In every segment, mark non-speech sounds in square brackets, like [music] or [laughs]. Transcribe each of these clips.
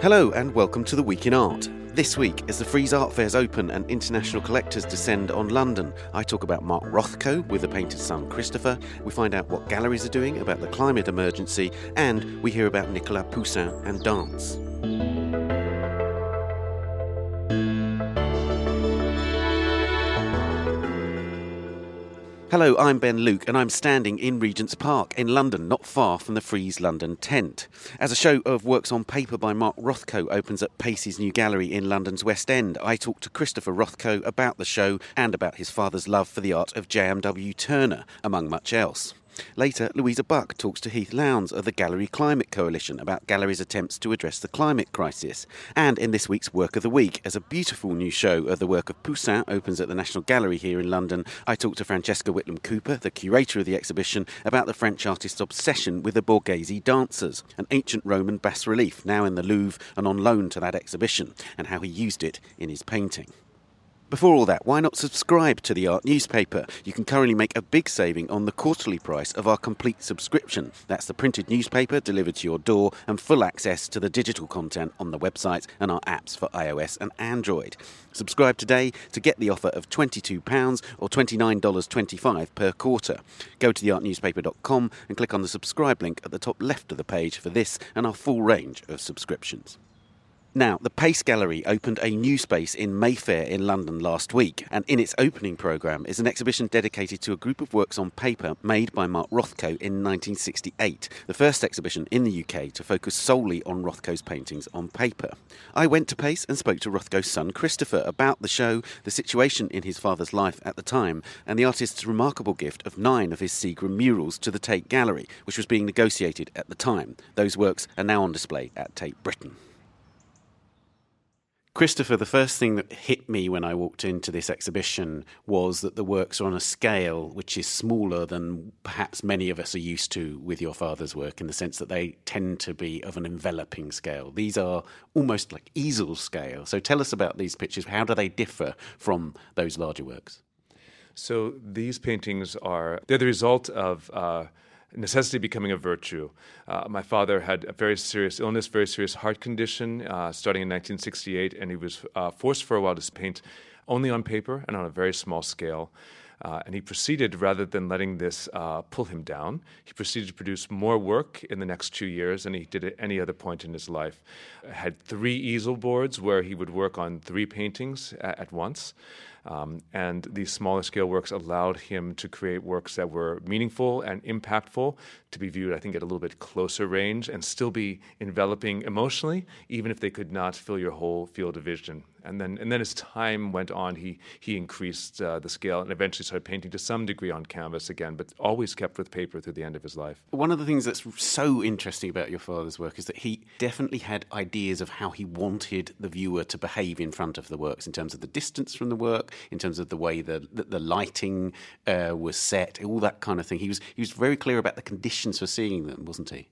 Hello and welcome to the Week in Art. This week, as the Frieze Art Fairs open and international collectors descend on London, I talk about Mark Rothko with the painter's son Christopher. We find out what galleries are doing about the climate emergency, and we hear about Nicolas Poussin and dance. Hello, I'm Ben Luke, and I'm standing in Regent's Park in London, not far from the Frieze London tent. As a show of works on paper by Mark Rothko opens at Pace's new gallery in London's West End, I talk to Christopher Rothko about the show and about his father's love for the art of J.M.W. Turner, among much else. Later, Louisa Buck talks to Heath Lowndes of the Gallery Climate Coalition about galleries' attempts to address the climate crisis. And in this week's Work of the Week, as a beautiful new show of the work of Poussin opens at the National Gallery here in London, I talk to Francesca Whitlum-Cooper, the curator of the exhibition, about the French artist's obsession with the Borghese dancers, an ancient Roman bas relief now in the Louvre and on loan to that exhibition, and how he used it in his painting. Before all that, why not subscribe to the Art newspaper? You can currently make a big saving on the quarterly price of our complete subscription. That's the printed newspaper delivered to your door and full access to the digital content on the website and our apps for iOS and Android. Subscribe today to get the offer of £22 or $29.25 per quarter. Go to theartnewspaper.com and click on the subscribe link at the top left of the page for this and our full range of subscriptions. Now, the Pace Gallery opened a new space in Mayfair in London last week, and in its opening programme is an exhibition dedicated to a group of works on paper made by Mark Rothko in 1968, the first exhibition in the UK to focus solely on Rothko's paintings on paper. I went to Pace and spoke to Rothko's son Christopher about the show, the situation in his father's life at the time, and the artist's remarkable gift of nine of his Seagram murals to the Tate Gallery, which was being negotiated at the time. Those works are now on display at Tate Britain. Christopher, the first thing that hit me when I walked into this exhibition was that the works are on a scale which is smaller than perhaps many of us are used to with your father's work, in the sense that they tend to be of an enveloping scale. These are almost like easel scale. So tell us about these pictures. How do they differ from those larger works? So these paintings are they're the result of. Uh, necessity becoming a virtue. Uh, my father had a very serious illness, very serious heart condition, uh, starting in 1968, and he was uh, forced for a while to paint only on paper and on a very small scale. Uh, and he proceeded, rather than letting this uh, pull him down, he proceeded to produce more work in the next two years than he did at any other point in his life. Had three easel boards where he would work on three paintings at, at once. Um, and these smaller scale works allowed him to create works that were meaningful and impactful, to be viewed, I think, at a little bit closer range and still be enveloping emotionally, even if they could not fill your whole field of vision. And then, and then as time went on, he, he increased uh, the scale and eventually started painting to some degree on canvas again, but always kept with paper through the end of his life. One of the things that's so interesting about your father's work is that he definitely had ideas of how he wanted the viewer to behave in front of the works in terms of the distance from the work, in terms of the way the, the, the lighting uh, was set, all that kind of thing. He was, he was very clear about the conditions for seeing them, wasn't he?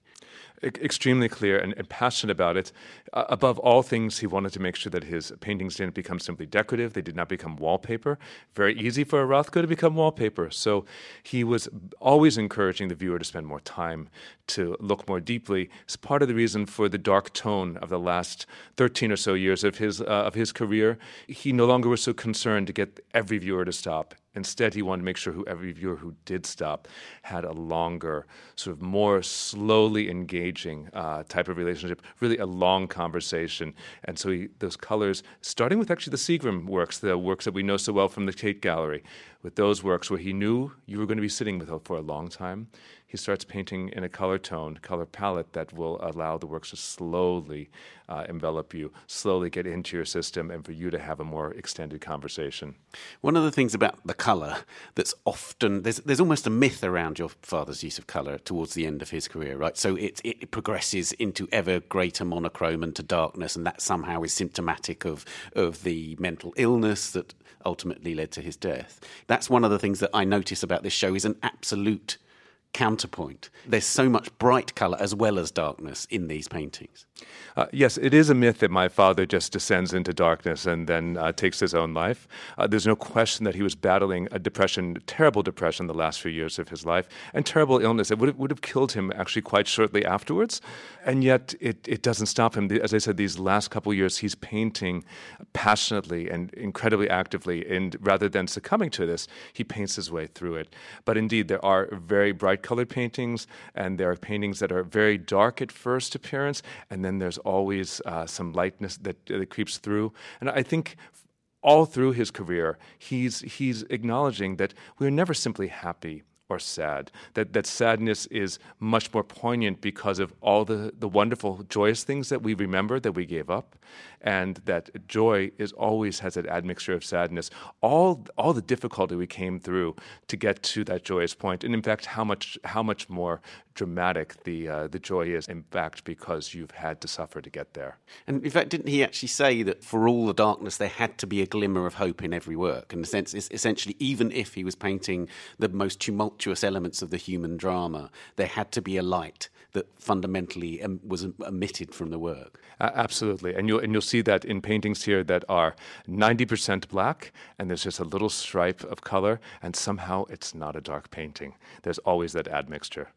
extremely clear and, and passionate about it. Uh, above all things, he wanted to make sure that his paintings didn't become simply decorative, they did not become wallpaper. Very easy for a Rothko to become wallpaper. So he was always encouraging the viewer to spend more time, to look more deeply. It's part of the reason for the dark tone of the last 13 or so years of his, uh, of his career. He no longer was so concerned to get every viewer to stop Instead, he wanted to make sure who every viewer who did stop had a longer, sort of more slowly engaging uh, type of relationship, really a long conversation. And so he, those colors, starting with actually the Seagram works, the works that we know so well from the Tate Gallery, with those works where he knew you were going to be sitting with her for a long time, he starts painting in a color tone, color palette that will allow the works to slowly uh, envelop you, slowly get into your system, and for you to have a more extended conversation. One of the things about the color that's often there's there's almost a myth around your father's use of color towards the end of his career, right? So it it progresses into ever greater monochrome and to darkness, and that somehow is symptomatic of of the mental illness that ultimately led to his death. That's one of the things that I notice about this show is an absolute counterpoint. There's so much bright colour as well as darkness in these paintings. Uh, yes, it is a myth that my father just descends into darkness and then uh, takes his own life. Uh, there's no question that he was battling a depression, terrible depression, the last few years of his life, and terrible illness. It would have, would have killed him actually quite shortly afterwards. And yet, it, it doesn't stop him. As I said, these last couple years, he's painting passionately and incredibly actively. And rather than succumbing to this, he paints his way through it. But indeed, there are very bright colored paintings, and there are paintings that are very dark at first appearance, and then there's always uh, some lightness that, that creeps through. And I think all through his career, he's, he's acknowledging that we're never simply happy or sad. That that sadness is much more poignant because of all the, the wonderful, joyous things that we remember that we gave up, and that joy is always has an admixture of sadness. All all the difficulty we came through to get to that joyous point, and in fact, how much how much more dramatic the uh, the joy is. In fact, because you've had to suffer to get there. And in fact, didn't he actually say that for all the darkness, there had to be a glimmer of hope in every work? In the sense, essentially, even if he was painting the most tumultuous elements of the human drama, there had to be a light that fundamentally was omitted from the work. Uh, absolutely, and you'll and you'll see that in paintings here that are ninety percent black, and there's just a little stripe of color, and somehow it's not a dark painting. There's always that admixture.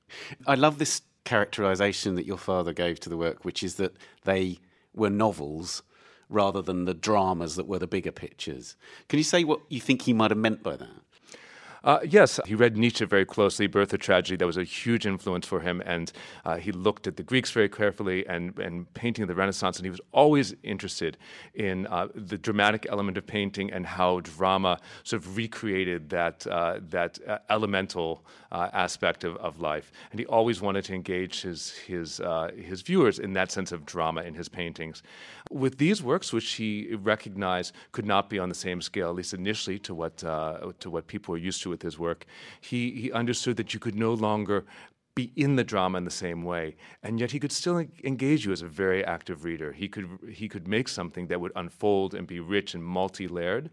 I love this characterization that your father gave to the work, which is that they were novels rather than the dramas that were the bigger pictures. Can you say what you think he might have meant by that? Uh, yes, he read Nietzsche very closely, Birth of Tragedy. That was a huge influence for him. And uh, he looked at the Greeks very carefully and, and painting the Renaissance. And he was always interested in uh, the dramatic element of painting and how drama sort of recreated that, uh, that uh, elemental uh, aspect of, of life. And he always wanted to engage his, his, his viewers in that sense of drama in his paintings. With these works, which he recognized could not be on the same scale, at least initially, to what, to what people were used to with his work, he, he understood that you could no longer be in the drama in the same way, and yet he could still engage you as a very active reader. He could he could make something that would unfold and be rich and multi-layered,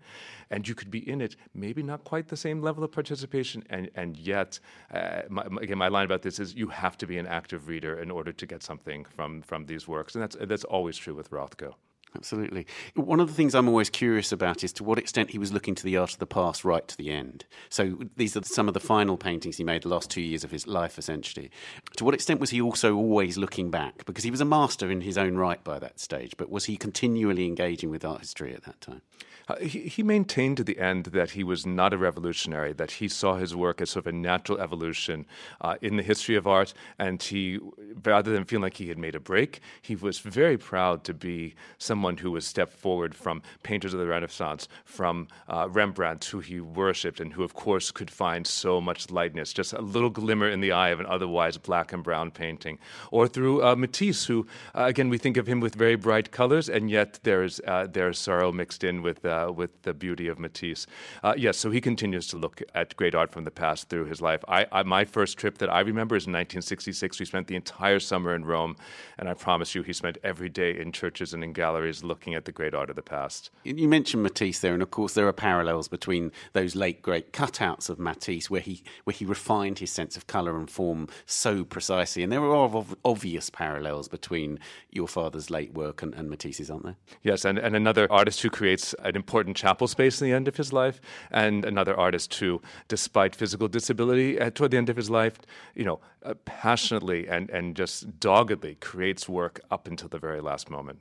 and you could be in it. Maybe not quite the same level of participation, and and yet, uh, my, again, my line about this is you have to be an active reader in order to get something from from these works, and that's that's always true with Rothko. Absolutely. One of the things I'm always curious about is to what extent he was looking to the art of the past right to the end. So these are some of the final paintings he made the last two years of his life, essentially. To what extent was he also always looking back? Because he was a master in his own right by that stage, but was he continually engaging with art history at that time? Uh, he, he, maintained to the end that he was not a revolutionary, that he saw his work as sort of a natural evolution uh, in the history of art. And he, rather than feeling like he had made a break, he was very proud to be someone who was stepped forward from painters of the Renaissance, from uh, Rembrandt, who he worshipped, and who, of course, could find so much lightness, just a little glimmer in the eye of an otherwise black and brown painting. Or through uh, Matisse, who, uh, again, we think of him with very bright colors, and yet there's, uh, there's sorrow mixed in with uh, with the beauty of Matisse. Uh, yes, so he continues to look at great art from the past through his life. I, I, my first trip that I remember is in 1966. We spent the entire summer in Rome, and I promise you, he spent every day in churches and in galleries looking at the great art of the past. You mentioned Matisse there, and of course there are parallels between those late great cutouts of Matisse, where he where he refined his sense of colour and form so precisely, and there are obvious parallels between your father's late work and, and Matisse's, aren't there? Yes, and, and another artist who creates an important chapel space in the end of his life, and another artist who, despite physical disability, at, toward the end of his life, you know, uh, passionately and, and just doggedly creates work up until the very last moment.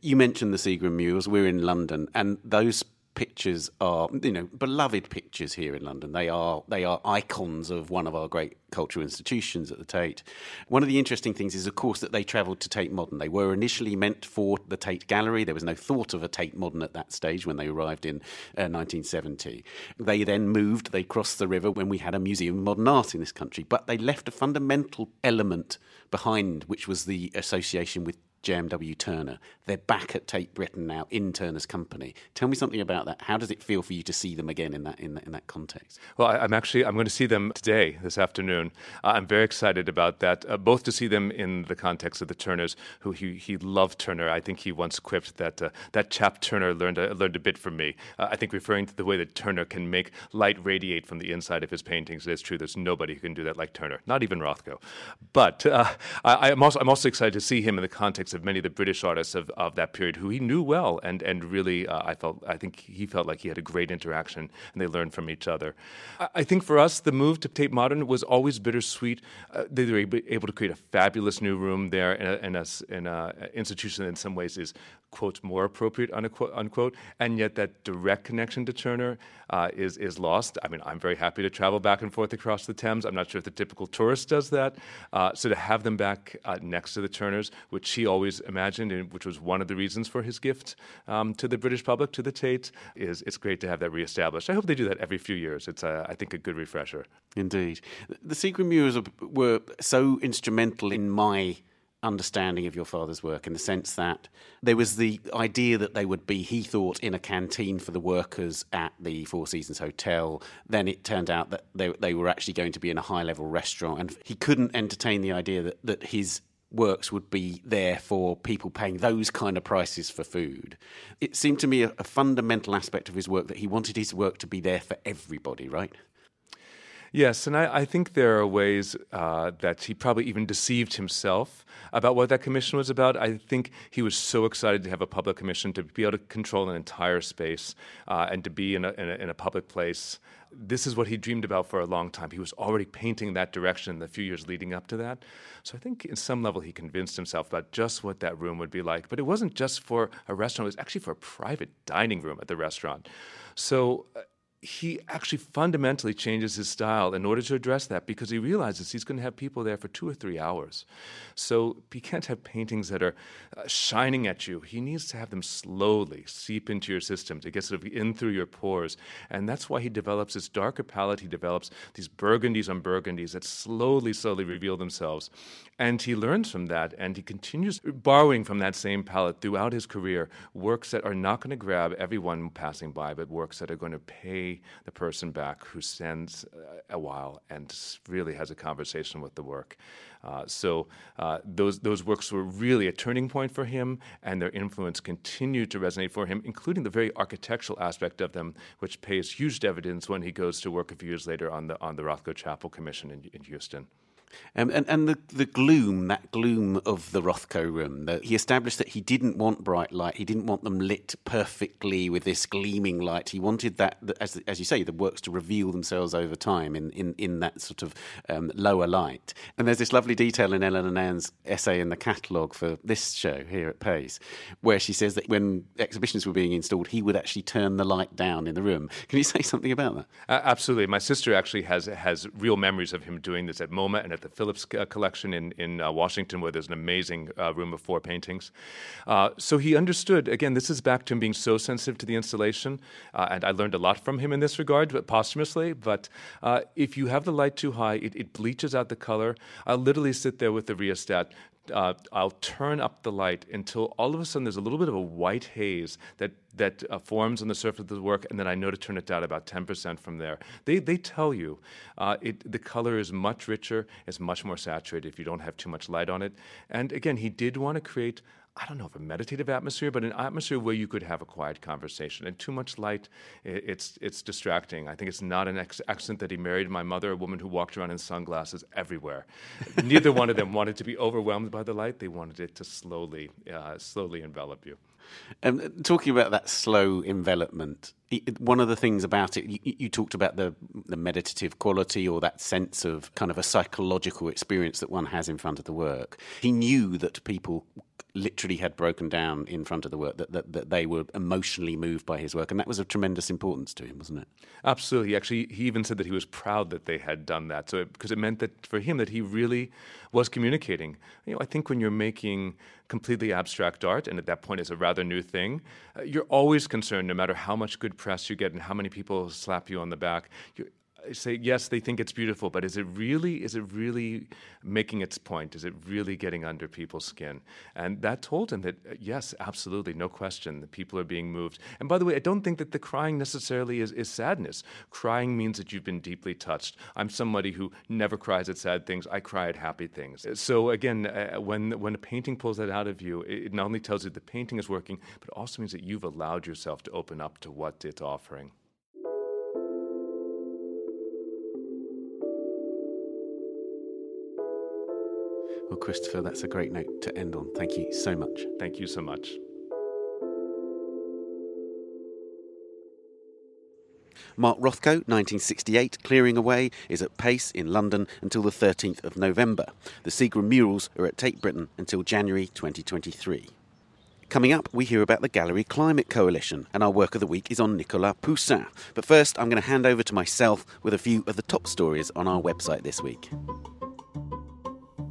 You mentioned the Seagram Murals. We're in London, and those pictures are, you know, beloved pictures here in London. They are they are icons of one of our great cultural institutions at the Tate. One of the interesting things is, of course, that they travelled to Tate Modern. They were initially meant for the Tate Gallery. There was no thought of a Tate Modern at that stage when they arrived in uh, 1970. They then moved. They crossed the river when we had a Museum of Modern Art in this country. But they left a fundamental element behind, which was the association with JMW Turner. They're back at Tate Britain now in Turner's company. Tell me something about that. How does it feel for you to see them again in that in that, in that context? Well, I, am actually I'm going to see them today, this afternoon. Uh, I'm very excited about that. Uh, both to see them in the context of the Turners, who he, he loved Turner. I think he once quipped that uh, that chap Turner learned a, learned a bit from me. Uh, I think referring to the way that Turner can make light radiate from the inside of his paintings. It is true. There's nobody who can do that like Turner. Not even Rothko. But uh, I, am also I'm also excited to see him in the context of many of the British artists of, of that period who he knew well and and really uh, I felt I think he felt like he had a great interaction and they learned from each other. I, I think for us the move to Tate Modern was always bittersweet. Uh, they were able to create a fabulous new room there in a, in a, in a institution that in some ways is quote more appropriate unquote, unquote and yet that direct connection to Turner uh, is is lost. I mean I'm very happy to travel back and forth across the Thames. I'm not sure if the typical tourist does that. Uh, so to have them back uh, next to the Turners, which he always imagined, and which was one of the reasons for his gift um, to the British public, to the Tate, is it's great to have that reestablished. I hope they do that every few years. It's, I think, a good refresher. Indeed. The Seagram Murals were so instrumental in my understanding of your father's work in the sense that there was the idea that they would be, he thought, in a canteen for the workers at the Four Seasons Hotel. Then it turned out that they, they were actually going to be in a high level restaurant. And he couldn't entertain the idea that, that his works would be there for people paying those kind of prices for food. It seemed to me a, a, fundamental aspect of his work that he wanted his work to be there for everybody, right? Yes, and I, I think there are ways uh, that he probably even deceived himself about what that commission was about. I think he was so excited to have a public commission to be able to control an entire space uh, and to be in a, in a, in a public place this is what he dreamed about for a long time. He was already painting that direction in the few years leading up to that. So I think, in some level, he convinced himself about just what that room would be like. But it wasn't just for a restaurant, it was actually for a private dining room at the restaurant. So uh, he actually fundamentally changes his style in order to address that because he realizes he's going to have people there for two or three hours. So he can't have paintings that are uh, shining at you. He needs to have them slowly seep into your system to get sort of in through your pores. And that's why he develops this darker palette. He develops these burgundies on burgundies that slowly, slowly reveal themselves. And he learns from that and he continues borrowing from that same palette throughout his career works that are not going to grab everyone passing by, but works that are going to pay the person back who stands uh, a while and really has a conversation with the work. Uh, so uh, those those works were really a turning point for him, and their influence continued to resonate for him, including the very architectural aspect of them, which pays huge dividends when he goes to work a few years later on the on the Rothko Chapel Commission in, in Houston. Um, and and the, the gloom, that gloom of the Rothko room, that he established that he didn't want bright light. He didn't want them lit perfectly with this gleaming light. He wanted that, as, as you say, the works to reveal themselves over time in, in, in that sort of um, lower light. And there's this lovely detail in Eleanor Nairne's essay in the catalogue for this show here at Pace, where she says that when exhibitions were being installed, he would actually turn the light down in the room. Can you say something about that? Uh, absolutely. My sister actually has has real memories of him doing this at MoMA and at the Phillips uh, collection in, in uh, Washington, where there's an amazing uh, room of four paintings. So he understood, again, this is back to him being so sensitive to the installation, and I learned a lot from him in this regard, but posthumously. But if you have the light too high, it, it bleaches out the color. I'll literally sit there with the rheostat uh, I'll turn up the light until all of a sudden there's a little bit of a white haze that that uh, forms on the surface of the work, and then I know to turn it down about 10% from there. They, they tell you uh, it, the color is much richer, it's much more saturated if you don't have too much light on it. And again, he did want to create I don't know if a meditative atmosphere, but an atmosphere where you could have a quiet conversation. And too much light, it's it's distracting. I think it's not an accident that he married my mother, a woman who walked around in sunglasses everywhere. Neither one of them wanted to be overwhelmed by the light. They wanted it to slowly, uh, slowly envelop you. And um, talking about that slow envelopment, one of the things about it, you, you, talked about the the meditative quality or that sense of kind of a psychological experience that one has in front of the work. He knew that people literally had broken down in front of the work, that, that, that they were emotionally moved by his work. And that was of tremendous importance to him, wasn't it? Absolutely. Actually, he even said that he was proud that they had done that. So, because it meant that for him, that he really was communicating. You know, I think when you're making completely abstract art, and at that point it's a rather new thing, uh, you're always concerned, no matter how much good press you get and how many people slap you on the back, say yes, they think it's beautiful, but is it really? Is it really making its point? Is it really getting under people's skin? And that told him that uh, yes, absolutely, no question, the people are being moved. And by the way, I don't think that the crying necessarily is, is sadness. Crying means that you've been deeply touched. I'm somebody who never cries at sad things. I cry at happy things. So again, uh, when when a painting pulls that out of you, it not only tells you the painting is working, but it also means that you've allowed yourself to open up to what it's offering. Well, Christopher, that's a great note to end on. Thank you so much. Thank you so much. Mark Rothko, 1968, Clearing Away, is at Pace in London until the 13th of November. The Seagram murals are at Tate Britain until January 2023. Coming up, we hear about the Gallery Climate Coalition, and our work of the week is on Nicolas Poussin. But first, I'm going to hand over to myself with a few of the top stories on our website this week.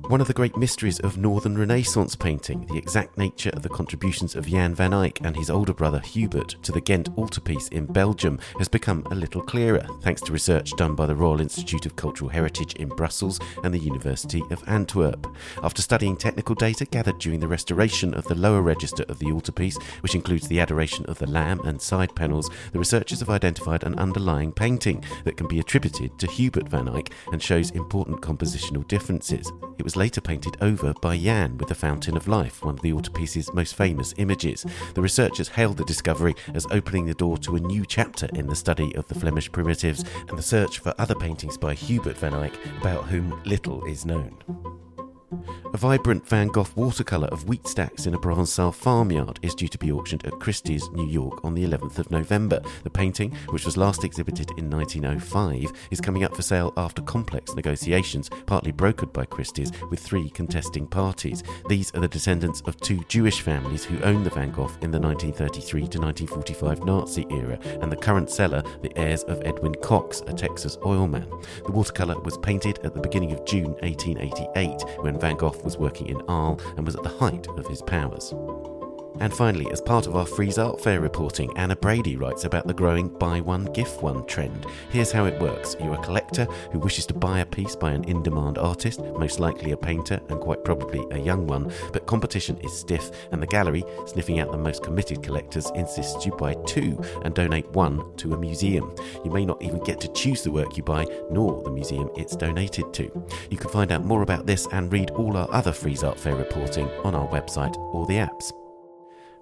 One of the great mysteries of Northern Renaissance painting, the exact nature of the contributions of Jan van Eyck and his older brother Hubert to the Ghent altarpiece in Belgium, has become a little clearer thanks to research done by the Royal Institute of Cultural Heritage in Brussels and the University of Antwerp. After studying technical data gathered during the restoration of the lower register of the altarpiece, which includes the adoration of the Lamb and side panels, the researchers have identified an underlying painting that can be attributed to Hubert van Eyck and shows important compositional differences. It was later painted over by Jan with the Fountain of Life, one of the altarpiece's most famous images. The researchers hailed the discovery as opening the door to a new chapter in the study of the Flemish primitives and the search for other paintings by Hubert van Eyck, about whom little is known. A vibrant Van Gogh watercolour of wheat stacks in a Provençal farmyard is due to be auctioned at Christie's, New York on the 11th of November. The painting, which was last exhibited in 1905, is coming up for sale after complex negotiations, partly brokered by Christie's, with three contesting parties. These are the descendants of two Jewish families who owned the Van Gogh in the 1933 to 1945 Nazi era, and the current seller, the heirs of Edwin Cox, a Texas oilman. The watercolour was painted at the beginning of June 1888 when Van Gogh was working in Arles and was at the height of his powers. And finally, as part of our Frieze Art Fair reporting, Anna Brady writes about the growing buy one, gift one trend. Here's how it works you're a collector who wishes to buy a piece by an in demand artist, most likely a painter and quite probably a young one, but competition is stiff, and the gallery, sniffing out the most committed collectors, insists you buy two and donate one to a museum. You may not even get to choose the work you buy, nor the museum it's donated to. You can find out more about this and read all our other Frieze Art Fair reporting on our website or the apps.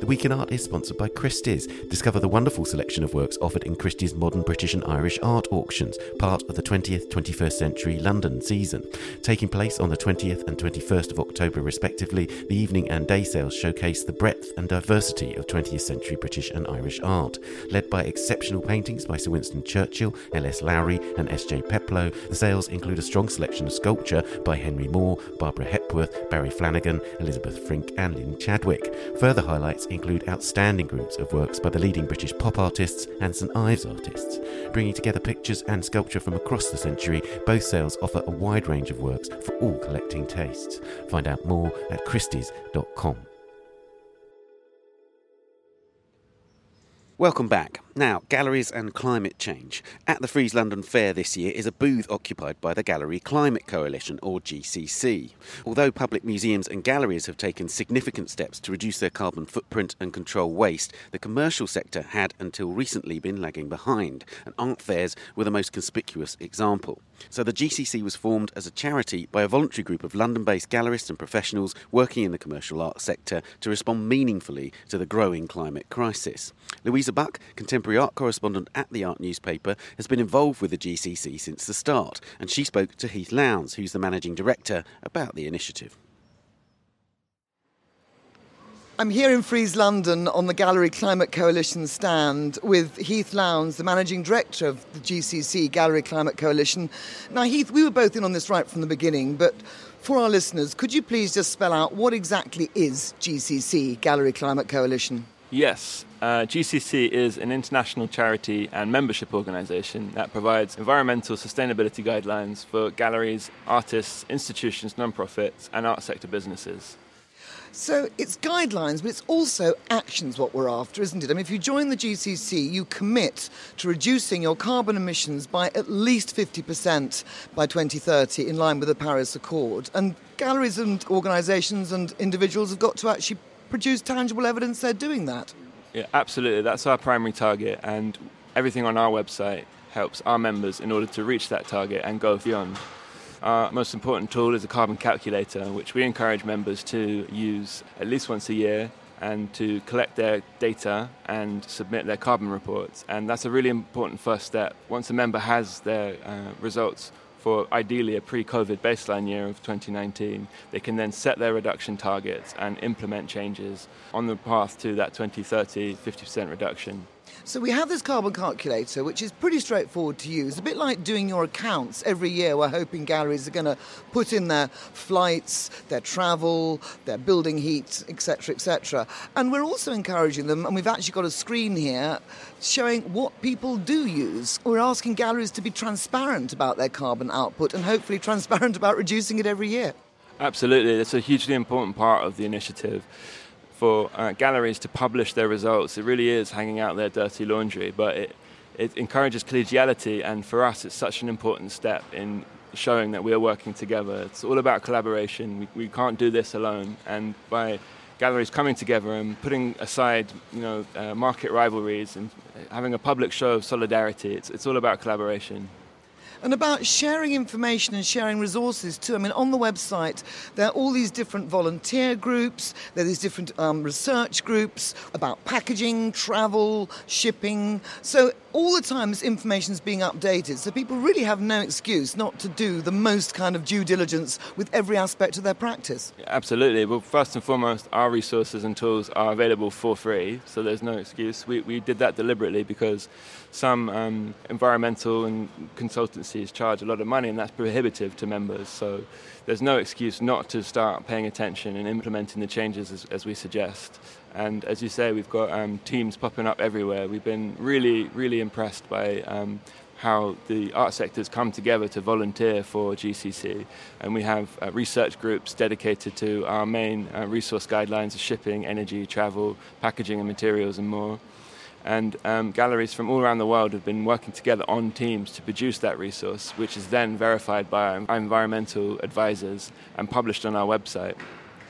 The Week in Art is sponsored by Christie's. Discover the wonderful selection of works offered in Christie's Modern British and Irish Art Auctions, part of the 20th 21st Century London season. Taking place on the 20th and 21st of October, respectively, the evening and day sales showcase the breadth and diversity of 20th century British and Irish art. Led by exceptional paintings by Sir Winston Churchill, L.S. Lowry, and S.J. Peploe, the sales include a strong selection of sculpture by Henry Moore, Barbara Hepworth, Barry Flanagan, Elizabeth Frink, and Lynn Chadwick. Further highlights include outstanding groups of works by the leading British pop artists and St Ives artists. Bringing together pictures and sculpture from across the century, both sales offer a wide range of works for all collecting tastes. Find out more at christies.com. Welcome back. Now, galleries and climate change. At the Frieze London Fair this year is a booth occupied by the Gallery Climate Coalition, or GCC. Although public museums and galleries have taken significant steps to reduce their carbon footprint and control waste, the commercial sector had until recently been lagging behind, and art fairs were the most conspicuous example. So the GCC was formed as a charity by a voluntary group of London based gallerists and professionals working in the commercial art sector to respond meaningfully to the growing climate crisis. Louisa Buck, contemporary contemporary art correspondent at the Art newspaper, has been involved with the GCC since the start, and she spoke to Heath Lowndes, who's the managing director, about the initiative. I'm here in Frieze London on the Gallery Climate Coalition stand with Heath Lowndes, the managing director of the GCC Gallery Climate Coalition. Now, Heath, we were both in on this right from the beginning, but for our listeners, could you please just spell out what exactly is GCC Gallery Climate Coalition? Yes, uh, GCC is an international charity and membership organisation that provides environmental sustainability guidelines for galleries, artists, institutions, non-profits, and art sector businesses. So it's guidelines, but it's also actions what we're after, isn't it? I mean, if you join the GCC, you commit to reducing your carbon emissions by at least 50% by 2030 in line with the Paris Accord. And galleries and organisations and individuals have got to actually produce tangible evidence they're doing that. Yeah, absolutely. That's our primary target, and everything on our website helps our members in order to reach that target and go beyond. Our most important tool is a carbon calculator, which we encourage members to use at least once a year and to collect their data and submit their carbon reports. And that's a really important first step. Once a member has their uh, results for ideally a pre COVID baseline year of 2019, they can then set their reduction targets and implement changes on the path to that 2030 50% reduction. So we have this carbon calculator, which is pretty straightforward to use. A bit like doing your accounts every year. We're hoping galleries are going to put in their flights, their travel, their building heat, etc., etc. And we're also encouraging them, and we've actually got a screen here showing what people do use. We're asking galleries to be transparent about their carbon output and hopefully transparent about reducing it every year. Absolutely, that's a hugely important part of the initiative for uh, galleries to publish their results. It really is hanging out their dirty laundry, but it, it encourages collegiality, and for us, it's such an important step in showing that we are working together. It's all about collaboration. We, we can't do this alone, and by galleries coming together and putting aside, you know, uh, market rivalries and having a public show of solidarity, it's, it's all about collaboration and about sharing information and sharing resources too. I mean, on the website, there are all these different volunteer groups, there are these different um, research groups about packaging, travel, shipping. So all the time this information is being updated. So people really have no excuse not to do the most kind of due diligence with every aspect of their practice. Absolutely. Well, first and foremost, our resources and tools are available for free, so there's no excuse. We, we did that deliberately because some um, environmental and consultancies charge a lot of money, and that's prohibitive to members. So there's no excuse not to start paying attention and implementing the changes as, as we suggest. And as you say, we've got um, teams popping up everywhere. We've been really, really impressed by um, how the art sectors come together to volunteer for GCC. And we have uh, research groups dedicated to our main uh, resource guidelines of shipping, energy, travel, packaging, and materials, and more. And um, galleries from all around the world have been working together on teams to produce that resource, which is then verified by our environmental advisors and published on our website.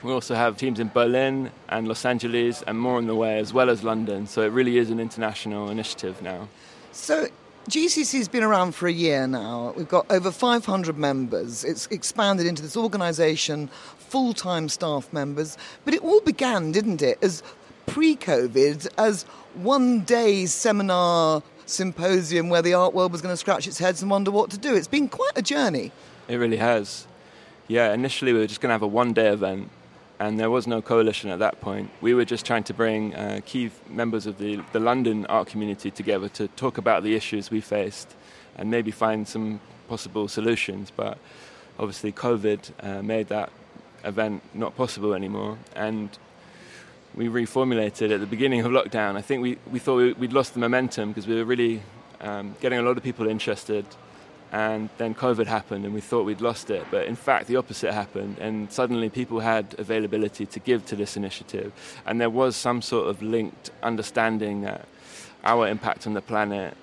We also have teams in Berlin and Los Angeles and more on the way, as well as London. So it really is an international initiative now. So GCC has been around for a year now. We've got over 500 members. It's expanded into this organisation, full time staff members. But it all began, didn't it, as pre COVID, as one day seminar symposium where the art world was going to scratch its heads and wonder what to do. It's been quite a journey. It really has. Yeah, initially we were just going to have a one day event, and there was no coalition at that point. We were just trying to bring uh, key members of the, the London art community together to talk about the issues we faced and maybe find some possible solutions. But obviously, COVID uh, made that event not possible anymore. And we reformulated at the beginning of lockdown. I think we, we thought we'd lost the momentum because we were really um, getting a lot of people interested. And then COVID happened and we thought we'd lost it. But in fact, the opposite happened. And suddenly people had availability to give to this initiative. And there was some sort of linked understanding that our impact on the planet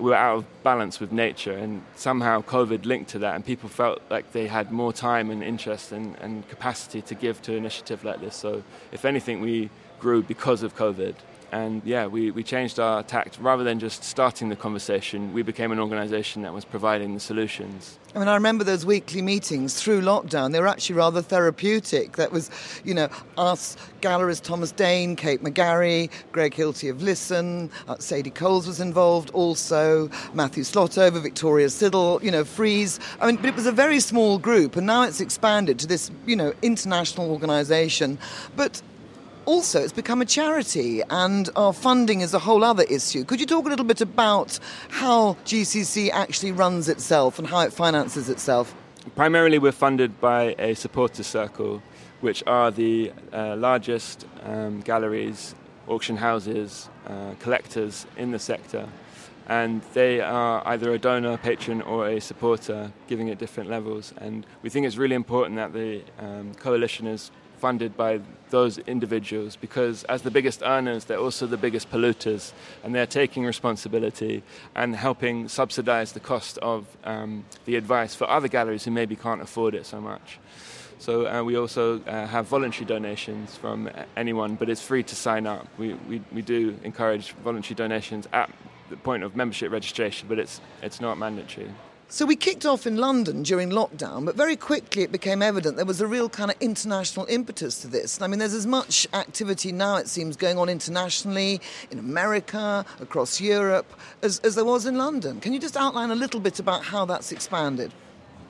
were out of balance with nature, and somehow COVID linked to that, and people felt like they had more time and interest and, and capacity to give to an initiative like this. So, if anything, we grew because of COVID. And yeah, we, we changed our tact. Rather than just starting the conversation, we became an organization that was providing the solutions. I mean, I remember those weekly meetings through lockdown. They were actually rather therapeutic. That was, you know, us, gallerist Thomas Dane, Kate McGarry, Greg Hilty of Lisson, uh, Sadie Coles was involved also, Matthew Slotover, Victoria Siddle, you know, Frieze. I mean, but it was a very small group, and now it's expanded to this, you know, international organization. But also it's become a charity and our funding is a whole other issue. Could you talk a little bit about how GCC actually runs itself and how it finances itself? Primarily, we're funded by a supporter circle, which are the uh, largest um, galleries, auction houses, uh, collectors in the sector. And they are either a donor, patron, or a supporter, giving at different levels. And we think it's really important that the um, coalition is funded by those individuals because, as the biggest earners, they're also the biggest polluters, and they're taking responsibility and helping subsidize the cost of um, the advice for other galleries who maybe can't afford it so much. So uh, we also uh, have voluntary donations from anyone, but it's free to sign up. We, we, we do encourage voluntary donations at the point of membership registration, but it's, it's not mandatory. So we kicked off in London during lockdown, but very quickly it became evident there was a real kind of international impetus to this. I mean, there's as much activity now, it seems, going on internationally, in America, across Europe, as, as there was in London. Can you just outline a little bit about how that's expanded?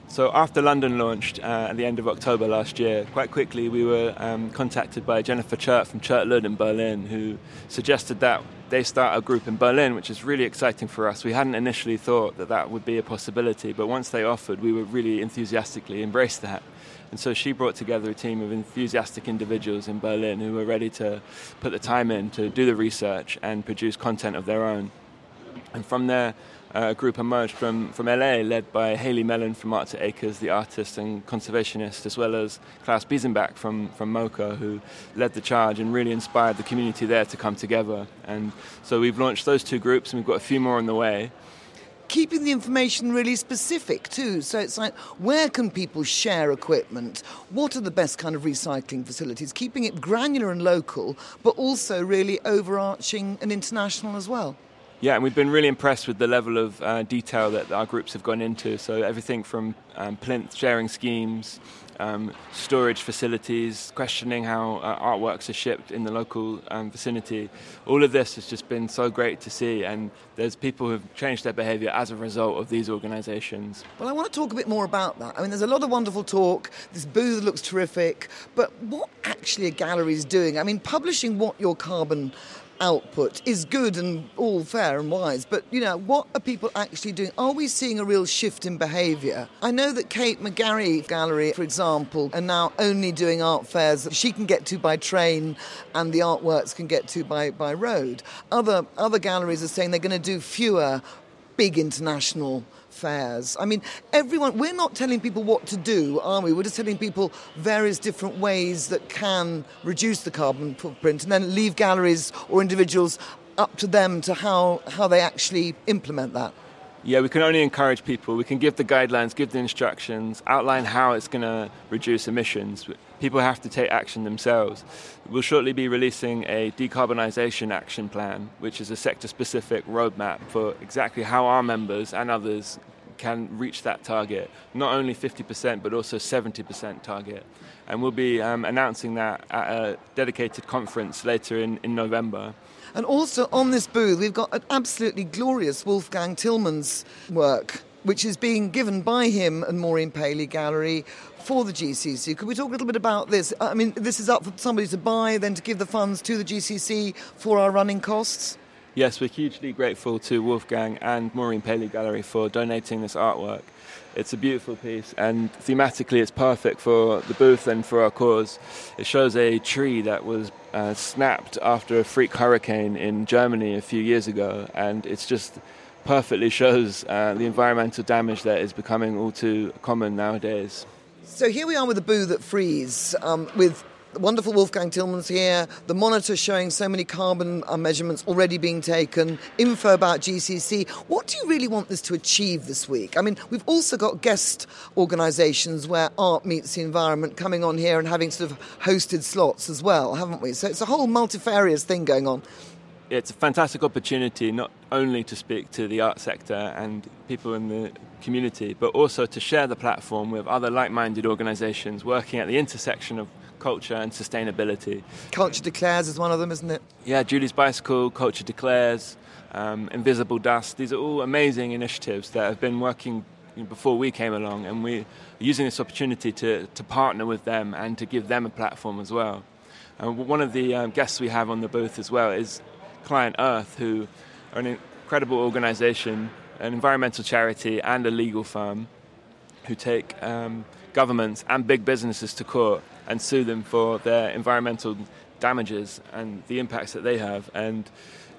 So after London launched uh, at the end of October last year, quite quickly we were um, contacted by Jennifer Chert from Chert Lüdde in Berlin, who suggested that they start a group in Berlin, which is really exciting for us. We hadn't initially thought that that would be a possibility, but once they offered, we would really enthusiastically embrace that. And so she brought together a team of enthusiastic individuals in Berlin who were ready to put the time in to do the research and produce content of their own. And from there, Uh, a group emerged from, from LA, led by Haley Mellin from Art to Acres, the artist and conservationist, as well as Klaus Biesenbach from, from MoCA, who led the charge and really inspired the community there to come together. And so we've launched those two groups, and we've got a few more on the way keeping the information really specific too. So it's like, where can people share equipment? What are the best kind of recycling facilities? Keeping it granular and local, but also really overarching and international as well. Yeah, and we've been really impressed with the level of uh, detail that our groups have gone into. So everything from um, plinth sharing schemes, um, storage facilities, questioning how uh, artworks are shipped in the local um, vicinity. All of this has just been so great to see, and there's people who've changed their behaviour as a result of these organisations. Well, I want to talk a bit more about that. I mean, there's a lot of wonderful talk. This booth looks terrific, but what actually a gallery is doing? I mean, publishing what your carbon output is good and all fair and wise, but you know, what are people actually doing? Are we seeing a real shift in behaviour? I know that Kate McGarry Gallery, for example, are now only doing art fairs that she can get to by train and the artworks can get to by, by road. Other other galleries are saying they're going to do fewer big international fairs. I mean, everyone, we're not telling people what to do, are we? We're just telling people various different ways that can reduce the carbon footprint and then leave galleries or individuals up to them to how, how they actually implement that. Yeah, we can only encourage people. We can give the guidelines, give the instructions, outline how it's going to reduce emissions. People have to take action themselves. We'll shortly be releasing a decarbonisation action plan, which is a sector specific roadmap for exactly how our members and others can reach that target, not only 50% but also 70% target. And we'll be um, announcing that at a dedicated conference later in, in November. And also on this booth, we've got an absolutely glorious Wolfgang Tillmans work, which is being given by him and Maureen Paley Gallery for the GCC. Could we talk a little bit about this? Uh, I mean, this is up for somebody to buy, then to give the funds to the GCC for our running costs? Yes, we're hugely grateful to Wolfgang and Maureen Paley Gallery for donating this artwork. It's a beautiful piece, and thematically, it's perfect for the booth and for our cause. It shows a tree that was uh, snapped after a freak hurricane in Germany a few years ago, and it's just perfectly shows uh, the environmental damage that is becoming all too common nowadays. So here we are with a booth that Frieze, um, with the wonderful Wolfgang Tillmans here, the monitor showing so many carbon uh, measurements already being taken, info about GCC. What do you really want this to achieve this week? I mean, we've also got guest organisations where art meets the environment coming on here and having sort of hosted slots as well, haven't we? So it's a whole multifarious thing going on. It's a fantastic opportunity not only to speak to the art sector and people in the community, but also to share the platform with other like minded organisations working at the intersection of culture and sustainability. Culture Declares is one of them, isn't it? Yeah, Julie's Bicycle, Culture Declares, um, Invisible Dust. These are all amazing initiatives that have been working before we came along, and we're using this opportunity to, to partner with them and to give them a platform as well. Uh, one of the um, guests we have on the booth as well is Client Earth, who are an incredible organization, an environmental charity, and a legal firm who take um, governments and big businesses to court and sue them for their environmental damages and the impacts that they have. And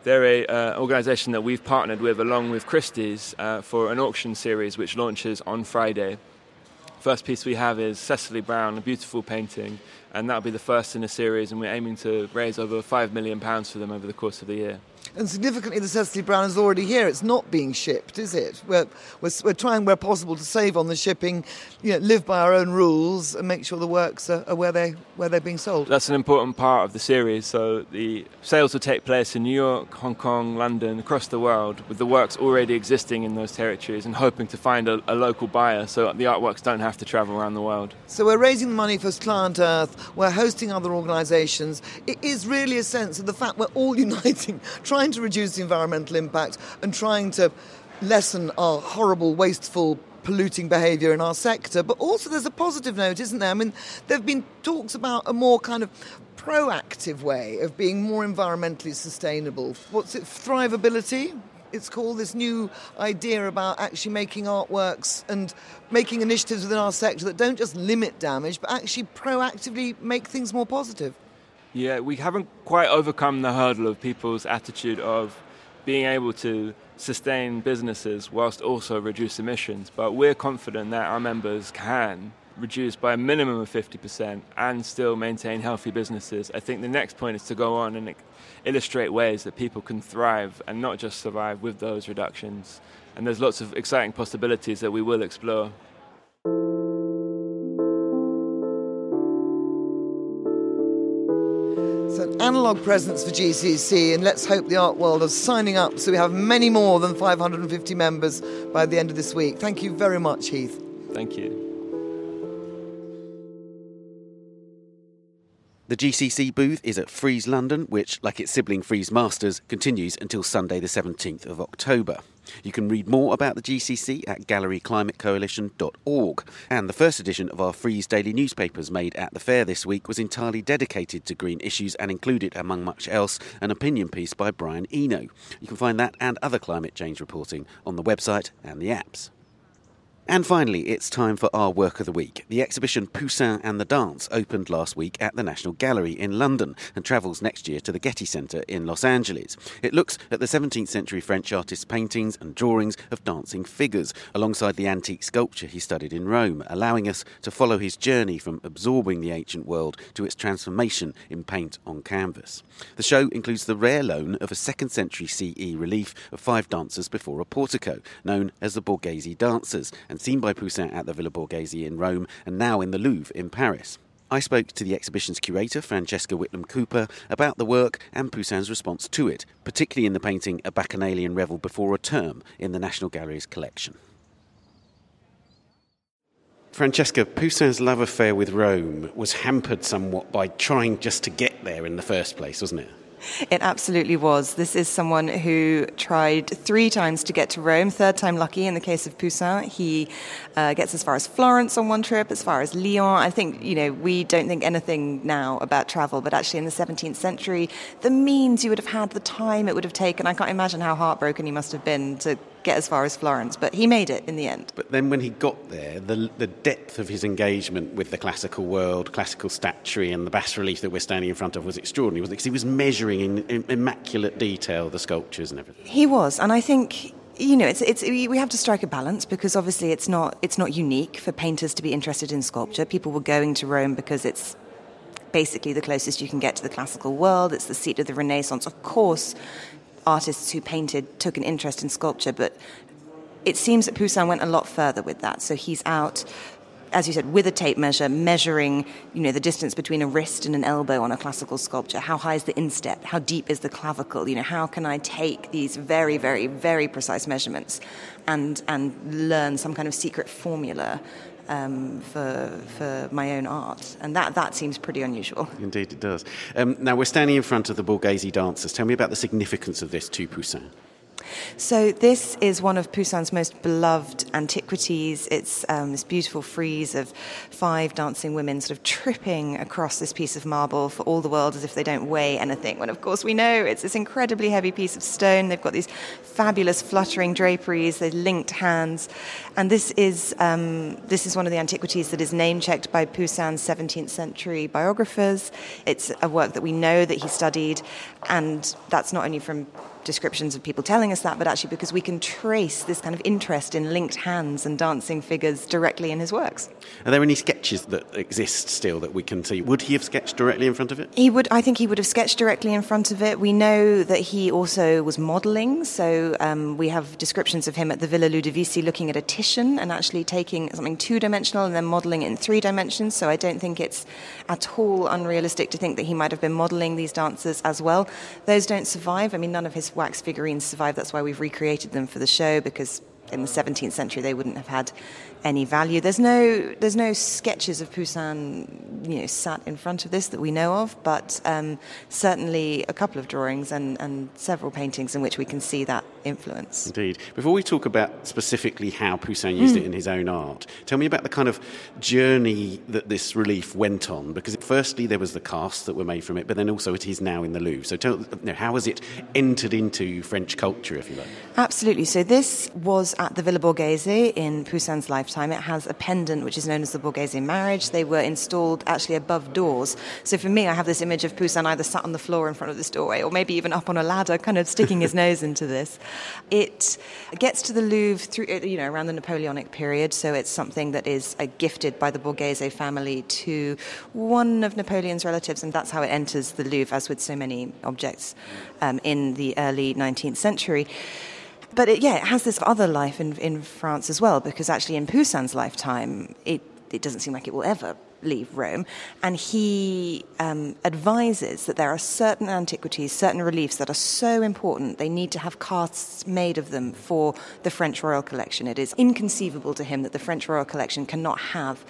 they're an uh, organisation that we've partnered with along with Christie's uh, for an auction series which launches on Friday First piece we have is Cecily Brown, a beautiful painting, and that'll be the first in a series, and we're aiming to raise over five million pounds for them over the course of the year. And significantly, the Cecily Brown is already here. It's not being shipped, is it? We're, we're, we're trying where possible to save on the shipping, you know, live by our own rules, and make sure the works are, are where, they, where they're being sold. That's an important part of the series. So the sales will take place in New York, Hong Kong, London, across the world, with the works already existing in those territories and hoping to find a, a local buyer so the artworks don't have to travel around the world. So we're raising the money for Client Earth, we're hosting other organisations. It is really a sense of the fact we're all [laughs] uniting, trying to reduce the environmental impact and trying to lessen our horrible, wasteful, polluting behaviour in our sector. But also, there's a positive note, isn't there? I mean, there have been talks about a more kind of proactive way of being more environmentally sustainable. What's it, thrivability? It's called this new idea about actually making artworks and making initiatives within our sector that don't just limit damage, but actually proactively make things more positive. Yeah, we haven't quite overcome the hurdle of people's attitude of being able to sustain businesses whilst also reduce emissions. But we're confident that our members can reduce by a minimum of 50% and still maintain healthy businesses. I think the next point is to go on and illustrate ways that people can thrive and not just survive with those reductions. And there's lots of exciting possibilities that we will explore. Analogue presence for GCC, and let's hope the art world is signing up so we have many more than 550 members by the end of this week. Thank you very much, Heath. Thank you. The GCC booth is at Frieze London, which, like its sibling Frieze Masters, continues until Sunday, the 17th of October. You can read more about the GCC at galleryclimatecoalition.org. And the first edition of our Frieze daily newspapers made at the fair this week was entirely dedicated to green issues and included, among much else, an opinion piece by Brian Eno. You can find that and other climate change reporting on the website and the apps. And finally, it's time for our work of the week. The exhibition Poussin and the Dance opened last week at the National Gallery in London and travels next year to the Getty Centre in Los Angeles. It looks at the 17th century French artist's paintings and drawings of dancing figures, alongside the antique sculpture he studied in Rome, allowing us to follow his journey from absorbing the ancient world to its transformation in paint on canvas. The show includes the rare loan of a 2nd century CE relief of five dancers before a portico, known as the Borghese Dancers, and seen by Poussin at the Villa Borghese in Rome and now in the Louvre in Paris. I spoke to the exhibition's curator, Francesca Whitlum-Cooper, about the work and Poussin's response to it, particularly in the painting A Bacchanalian Revel Before a Term in the National Gallery's collection. Francesca, Poussin's love affair with Rome was hampered somewhat by trying just to get there in the first place, wasn't it? It absolutely was. This is someone who tried three times to get to Rome, third time lucky in the case of Poussin. He uh, gets as far as Florence on one trip, as far as Lyon. I think, you know, we don't think anything now about travel, but actually in the 17th century, the means you would have had, the time it would have taken, I can't imagine how heartbroken he must have been to get as far as Florence, but he made it in the end. But then when he got there, the, the depth of his engagement with the classical world, classical statuary, and the bas relief that we're standing in front of was extraordinary, wasn't it? Because he was measuring in, in immaculate detail the sculptures and everything. He was, and I think you know, it's, it's, we have to strike a balance because obviously it's not, it's not unique for painters to be interested in sculpture. People were going to Rome because it's basically the closest you can get to the classical world. It's the seat of the Renaissance. Of course, artists who painted took an interest in sculpture, but it seems that Poussin went a lot further with that. So he's out, as you said, with a tape measure, measuring, you know, the distance between a wrist and an elbow on a classical sculpture. How high is the instep? How deep is the clavicle? You know, how can I take these very, very, very precise measurements and and learn some kind of secret formula um, for, for my own art. And that, that seems pretty unusual. [laughs] Indeed, it does. Um, now, we're standing in front of the Borghese dancers. Tell me about the significance of this to Poussin. So this is one of Poussin's most beloved antiquities. It's um, this beautiful frieze of five dancing women sort of tripping across this piece of marble for all the world as if they don't weigh anything. When of course we know it's this incredibly heavy piece of stone. They've got these fabulous fluttering draperies, they're linked hands, and this is um, this is one of the antiquities that is name checked by Poussin's 17th century biographers. It's a work that we know that he studied, and that's not only from descriptions of people telling us that, but actually because we can trace this kind of interest in linked hands and dancing figures directly in his works. Are there any sketches that exist still that we can see? Would he have sketched directly in front of it? He would. I think he would have sketched directly in front of it. We know that he also was modelling, so um, we have descriptions of him at the Villa Ludovisi looking at a Titian and actually taking something two-dimensional and then modelling it in three dimensions. So I don't think it's at all unrealistic to think that he might have been modelling these dancers as well. Those don't survive. I mean, none of his wax figurines survive. That's why we've recreated them for the show because in the 17th century they wouldn't have had any value. There's no there's no sketches of Poussin, you know, sat in front of this that we know of, but um, certainly a couple of drawings and, and several paintings in which we can see that influence. Indeed. Before we talk about specifically how Poussin used mm. it in his own art, tell me about the kind of journey that this relief went on. Because firstly there was the casts that were made from it, but then also it is now in the Louvre. So tell, you know, how has it entered into French culture, if you like? Absolutely. So this was at the Villa Borghese in Poussin's lifetime lifetime. It has a pendant which is known as the Borghese marriage. They were installed actually above doors. So for me, I have this image of Poussin either sat on the floor in front of this doorway or maybe even up on a ladder, kind of sticking his [laughs] nose into this. It gets to the Louvre through, you know, around the Napoleonic period. So it's something that is uh, gifted by the Borghese family to one of Napoleon's relatives, and that's how it enters the Louvre, as with so many objects um, in the early 19th century. But it, yeah, it has this other life in, in France as well, because actually in Poussin's lifetime, it, it doesn't seem like it will ever leave Rome. And he um, advises that there are certain antiquities, certain reliefs that are so important, they need to have casts made of them for the French Royal Collection. It is inconceivable to him that the French Royal Collection cannot have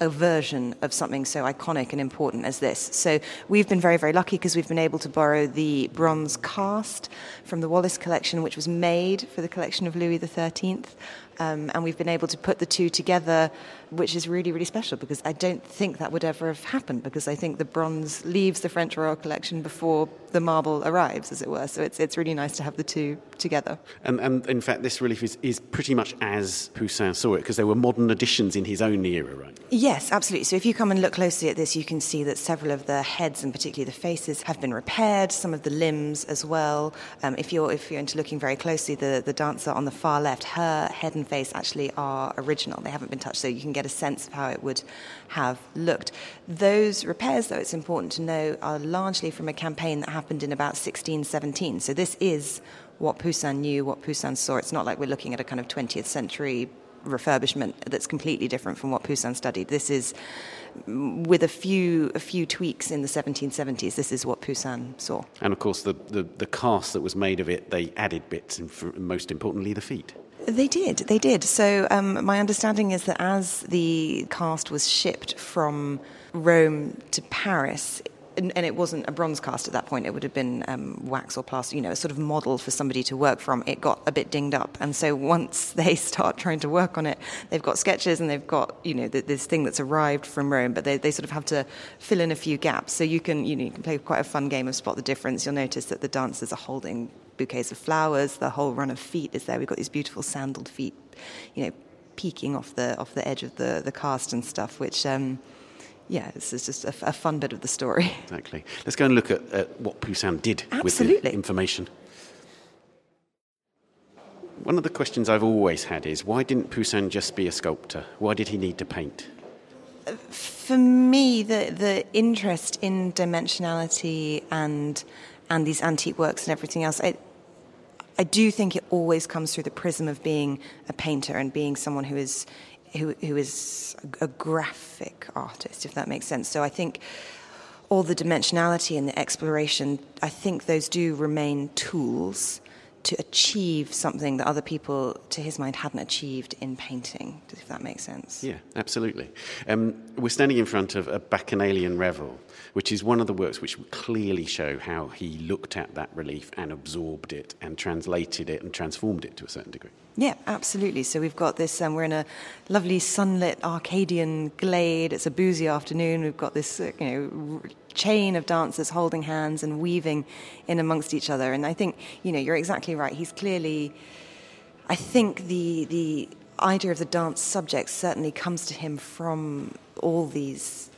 a version of something so iconic and important as this. So we've been very, very lucky because we've been able to borrow the bronze cast from the Wallace collection, which was made for the collection of Louis XIII. Um, and we've been able to put the two together, which is really, really special because I don't think that would ever have happened because I think the bronze leaves the French Royal Collection before the marble arrives, as it were. So it's, it's really nice to have the two together. And, and in fact, this relief is, is pretty much as Poussin saw it because there were modern additions in his own era, right? Yes, absolutely. So if you come and look closely at this, you can see that several of the heads and particularly the faces have been repaired, some of the limbs as well. Um, if, you're, if you're into looking very closely, the, the dancer on the far left, her head and face actually are original. They haven't been touched, so you can get a sense of how it would have looked. Those repairs, though, it's important to know, are largely from a campaign that happened in about 1617. So this is what Poussin knew, what Poussin saw. It's not like we're looking at a kind of 20th century refurbishment that's completely different from what Poussin studied. This is with a few a few tweaks in the 1770s. This is what Poussin saw. And of course, the, the, the cast that was made of it, they added bits, and most importantly, the feet. They did, they did. So um, my understanding is that as the cast was shipped from Rome to Paris, and, and, it wasn't a bronze cast at that point. It would have been um, wax or plaster, you know, a sort of model for somebody to work from. It got a bit dinged up, and so once [laughs] they start trying to work on it, they've got sketches and they've got you know this thing that's arrived from Rome, but they, they sort of have to fill in a few gaps. So you can you know you can play quite a fun game of spot the difference. You'll notice that the dancers are holding bouquets of flowers. The whole run of feet is there. We've got these beautiful sandaled feet, you know, peeking off the off the edge of the the cast and stuff, which. Um, yeah, this is just a, a, fun bit of the story. [laughs] Exactly. Let's go and look at, at what Poussin did Absolutely. with the information. One of the questions I've always had is why didn't Poussin just be a sculptor? Why did he need to paint? For me, the, the interest in dimensionality and and these antique works and everything else, I, I do think it always comes through the prism of being a painter and being someone who is who, who is a graphic artist, if that makes sense. So I think all the dimensionality and the exploration, I think those do remain tools to achieve something that other people, to his mind, hadn't achieved in painting, if that makes sense. Yeah, absolutely. Um, we're standing in front of a Bacchanalian Revel, which is one of the works which clearly show how he looked at that relief and absorbed it and translated it and transformed it to a certain degree. Yeah, absolutely. So we've got this, um, we're in a lovely sunlit Arcadian glade. It's a boozy afternoon. We've got this, uh, you know, chain of dancers holding hands and weaving in amongst each other. And I think, you know, you're exactly right. He's clearly, I think the, the idea of the dance subject certainly comes to him from all these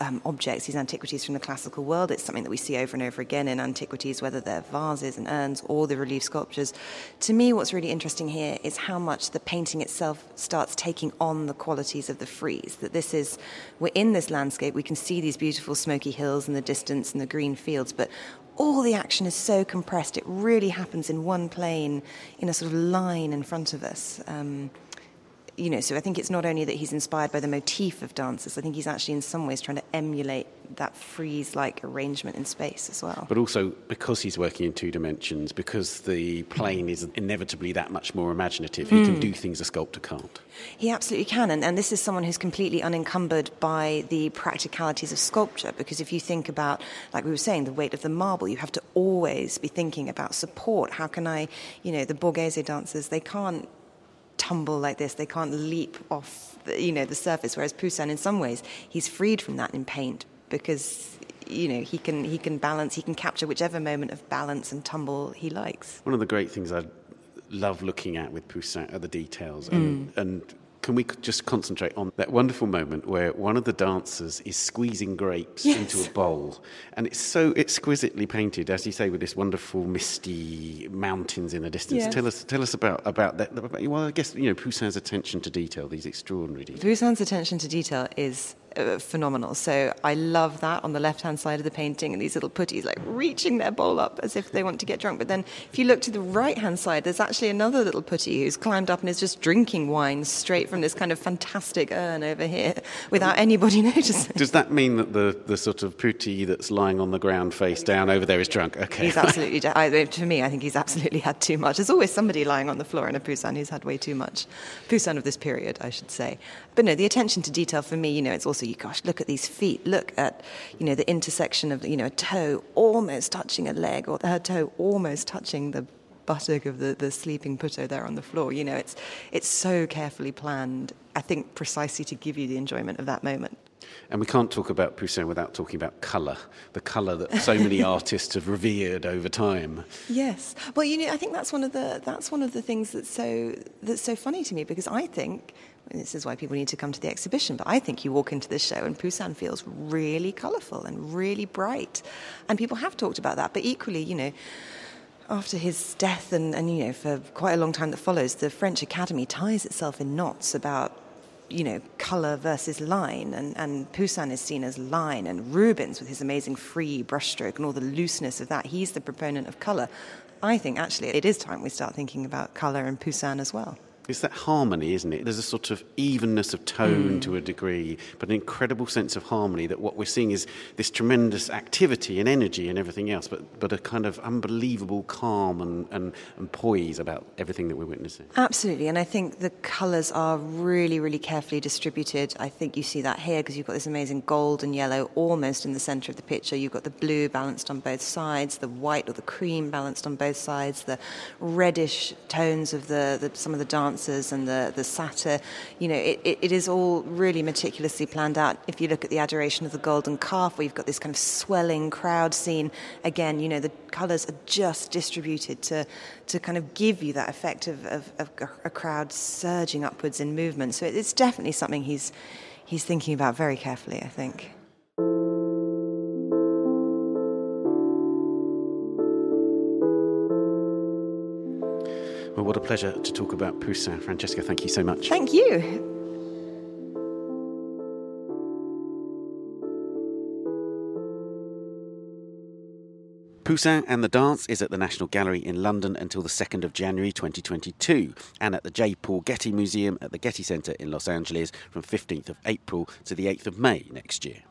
um, objects, these antiquities from the classical world. It's something that we see over and over again in antiquities, whether they're vases and urns or the relief sculptures. To me, what's really interesting here is how much the painting itself starts taking on the qualities of the frieze. That this is, we're in this landscape, we can see these beautiful smoky hills in the distance and the green fields, but all the action is so compressed. It really happens in one plane, in a sort of line in front of us. Um, you know, so I think it's not only that he's inspired by the motif of dances, I think he's actually in some ways trying to emulate that frieze like arrangement in space as well. But also because he's working in two dimensions, because the plane is inevitably that much more imaginative, he mm. can hmm. do things a sculptor can't. He absolutely can. And, and this is someone who's completely unencumbered by the practicalities of sculpture. Because if you think about, like we were saying, the weight of the marble, you have to always be thinking about support. How can I, you know, the Borghese dancers, they can't tumble like this. They can't leap off, the, you know, the surface. Whereas Poussin, in some ways, he's freed from that in paint because you know he can he can balance, he can capture whichever moment of balance and tumble he likes. One of the great things I love looking at with Poussin are the details and, mm. and can we just concentrate on that wonderful moment where one of the dancers is squeezing grapes yes. into a bowl and it's so exquisitely painted as you say with this wonderful misty mountains in the distance yes. tell us tell us about about that well i guess you know poussin's attention to detail these extraordinary details poussin's attention to detail is uh, phenomenal. So I love that on the left hand side of the painting, and these little putties like reaching their bowl up as if they want to get drunk. But then if you look to the right hand side, there's actually another little putty who's climbed up and is just drinking wine straight from this kind of fantastic urn over here without anybody [laughs] noticing. Does that mean that the, the sort of putty that's lying on the ground face down over there is drunk? Okay. He's absolutely, I, to me, I think he's absolutely had too much. There's always somebody lying on the floor in a Poussin who's had way too much. Poussin of this period, I should say. But no, the attention to detail for me, you know, it's also, you gosh, look at these feet, look at, you know, the intersection of, you know, a toe almost touching a leg or her toe almost touching the buttock of the, the sleeping putto there on the floor. You know, it's, it's so carefully planned, I think precisely to give you the enjoyment of that moment. And we can't talk about Poussin without talking about colour, the colour that so [laughs] many artists have revered over time. Yes. Well, you know, I think that's one of the that's one of the things that's so that's so funny to me because I think this is why people need to come to the exhibition. But I think you walk into this show and Poussin feels really colourful and really bright. And people have talked about that. But equally, you know, after his death and, and you know, for quite a long time that follows, the French Academy ties itself in knots about you know, colour versus line, and, and Poussin is seen as line, and Rubens with his amazing free brushstroke and all the looseness of that, he's the proponent of colour. I think actually it is time we start thinking about colour and Poussin as well. It's that harmony, isn't it? There's a sort of evenness of tone mm. to a degree, but an incredible sense of harmony that what we're seeing is this tremendous activity and energy and everything else, but, but a kind of unbelievable calm and, and, and poise about everything that we're witnessing. Absolutely, and I think the colours are really, really carefully distributed. I think you see that here because you've got this amazing gold and yellow almost in the centre of the picture. You've got the blue balanced on both sides, the white or the cream balanced on both sides, the reddish tones of the, the some of the dance and the, the satyr. You know, it, it, it is all really meticulously planned out. If you look at the Adoration of the Golden Calf, where you've got this kind of swelling crowd scene, again, you know, the colours are just distributed to, to kind of give you that effect of, of, of a crowd surging upwards in movement. So it's definitely something he's, he's thinking about very carefully, I think. Pleasure to talk about Poussin. Francesca, thank you so much. Thank you. Poussin and the Dance is at the National Gallery in London until the 2nd of January 2022 and at the J. Paul Getty Museum at the Getty Center in Los Angeles from 15th of April to the 8th of May next year.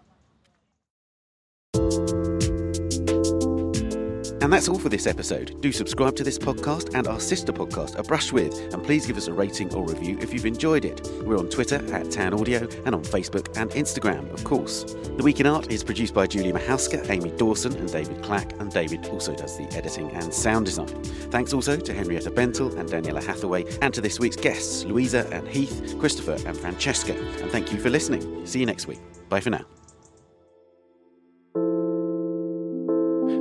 And that's all for this episode. Do subscribe to this podcast and our sister podcast, A Brush With, and please give us a rating or review if you've enjoyed it. We're on Twitter at Tan Audio and on Facebook and Instagram, of course. The Week in Art is produced by Julie Michalska, Amy Dawson, and David Clack, and David also does the editing and sound design. Thanks also to Henrietta Bentel and Daniela Hathaway, and to this week's guests, Louisa and Heath, Christopher and Francesca. And thank you for listening. See you next week. Bye for now.